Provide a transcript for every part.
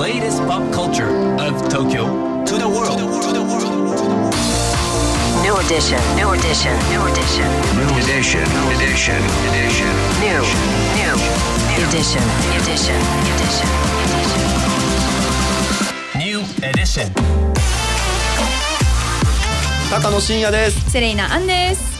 latest pop culture of Tokyo to the world. New edition, new edition, new edition, New edition, new edition, edition. new, new, new edition, edition, edition. New edition. 高野真也ですセレイナアンです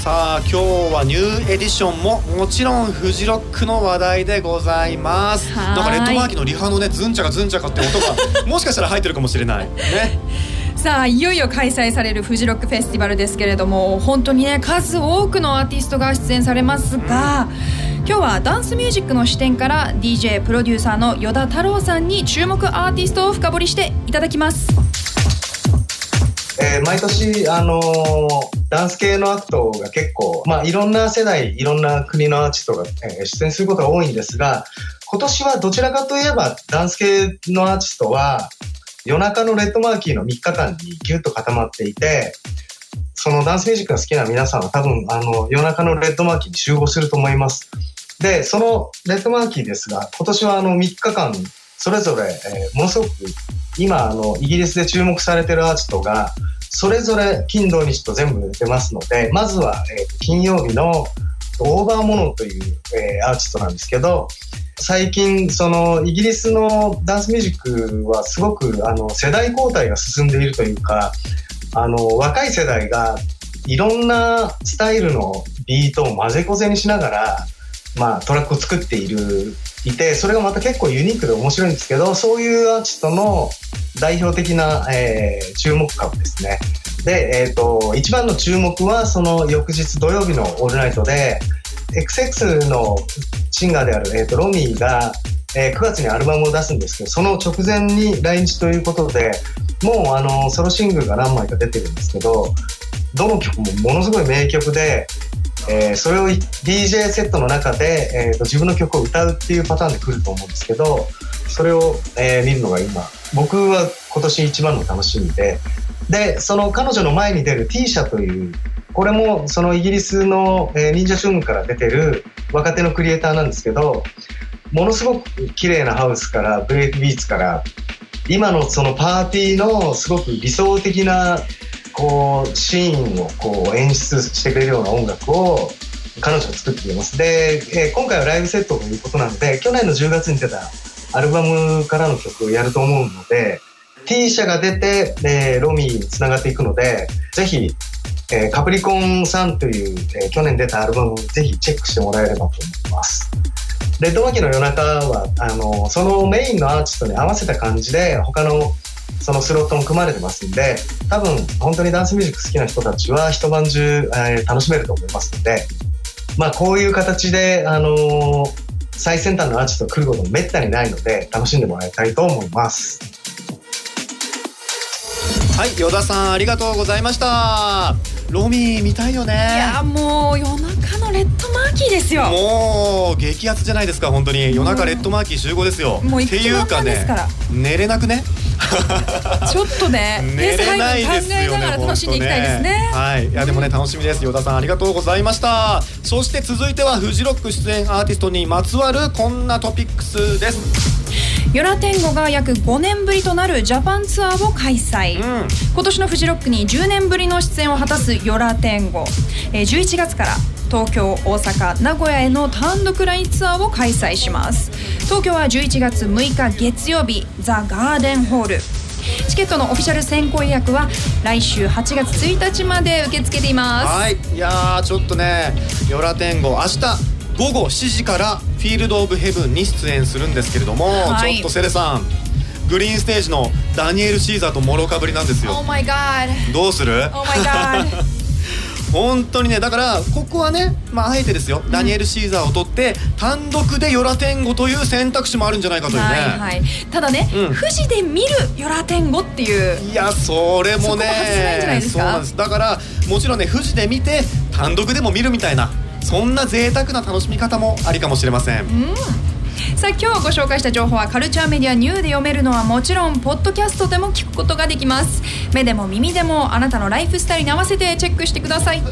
さあ今日はニューエディションももちろんフジロックの話題でございます。い。なんかレッドマーキーのリハのねズンチャカズンチャカって音が もしかしたら入ってるかもしれない。ね。さあいよいよ開催されるフジロックフェスティバルですけれども本当にね数多くのアーティストが出演されますが、今日はダンスミュージックの視点から DJ プロデューサーの与田太郎さんに注目アーティストを深掘りしていただきます。えー毎年、あのーダンス系のアクトが結構、まあ、いろんな世代、いろんな国のアーティストが、出演することが多いんですが、今年はどちらかといえば、ダンス系のアーティストは、夜中のレッドマーキーの3日間にギュッと固まっていて、そのダンスミュージックが好きな皆さんは多分、あの、夜中のレッドマーキーに集合すると思います。で、そのレッドマーキーですが、今年はあの3日間、それぞれ、えーものすごく、今、あの、イギリスで注目されてるアーティストが、それぞれ金土日と全部出ますので、まずは、えー金曜日のオーバーモノという、えーアーティストなんですけど、最近、その、イギリスのダンスミュージックはすごく、あの、世代交代が進んでいるというか、あの、若い世代がいろんなスタイルのビートを混ぜこぜにしながら、まあ、トラックを作っている、いて、それがまた結構ユニークで面白いんですけど、そういうアーティストの代表的な、えー注目株ですね。で、えっ、と、一番の注目は、その翌日土曜日のオールナイトで、XX のシンガーである、えー、とロミーが、えー9月にアルバムを出すんですけど、その直前に来日ということで、もうあの、ソロシングルが何枚か出てるんですけど、どの曲もものすごい名曲で、えーそれを DJ セットの中で、えーと自分の曲を歌うっていうパターンで来ると思うんですけど、それを、えー見るのが今、僕は今年一番の楽しみで、で、その彼女の前に出る T 社という、これもそのイギリスの、えー忍者シュングから出てる若手のクリエイターなんですけど、ものすごく綺麗なハウスからブレイクビーツから、今のそのパーティーのすごく理想的なこうシーンをこう演出してくれるような音楽を彼女が作ってくれます。で、えー今回はライブセットということなので、去年の10月に出たアルバムからの曲をやると思うので、T 社が出て、えーロミーにつながっていくので、ぜひ、えーカプリコンさんという、えー去年出たアルバムをぜひチェックしてもらえればと思います。レッドマキの夜中は、あの、そのメインのアーティストに合わせた感じで、他のそのスロットも組まれてますんで、多分本当にダンスミュージック好きな人たちは一晩中、えー楽しめると思いますので、まあこういう形で、あのー最先端のアーティスト来ることもめったにないので、楽しんでもらいたいと思います。はい依田さんありがとうございましたロミー見たいよね。いやもう夜中のレッドマーキーですよ。もう激アツじゃないですか本当に。夜中レッドマーキー集合ですよ。もうっていうかねから寝れなくね？ちょっとね寝れないですよね配分考えながら楽しんでいきたいですね。本当はい。いやでもね楽しみです。依田さんありがとうございました。そして続いてはフジロック出演アーティストにまつわるこんなトピックスですヨラ天狗が約5年ぶりとなるジャパンツアーを開催、うん。今年のフジロックに10年ぶりの出演を果たすヨラ天狗、えー11月から東京大阪名古屋への単独ラインツアーを開催します。東京は11月6日月曜日ザ・ガーデンホール。チケットのオフィシャル先行予約は来週8月1日まで受け付けています。はい。いやーちょっとねヨラ天狗明日午後7時からフィールド・オブ・ヘブンに出演するんですけれども、はい。ちょっとセレさんグリーンステージのダニエル・シーザーともろかぶりなんですよ。Oh my god どうする？Oh my god 本当にねだからここはねまああえてですよ、ダニエル・シーザーを取って単独でヨラ天狗という選択肢もあるんじゃないかというね、はいはい。ただね、うん。富士で見るヨラ天狗っていう。いやそれもねそうなんです。だからもちろんね富士で見て単独でも見るみたいなそんな贅沢な楽しみ方もありかもしれません、さあ今日ご紹介した情報はカルチャーメディアニューで読めるのはもちろんポッドキャストでも聞くことができます。目でも耳でもあなたのライフスタイルに合わせてチェックしてください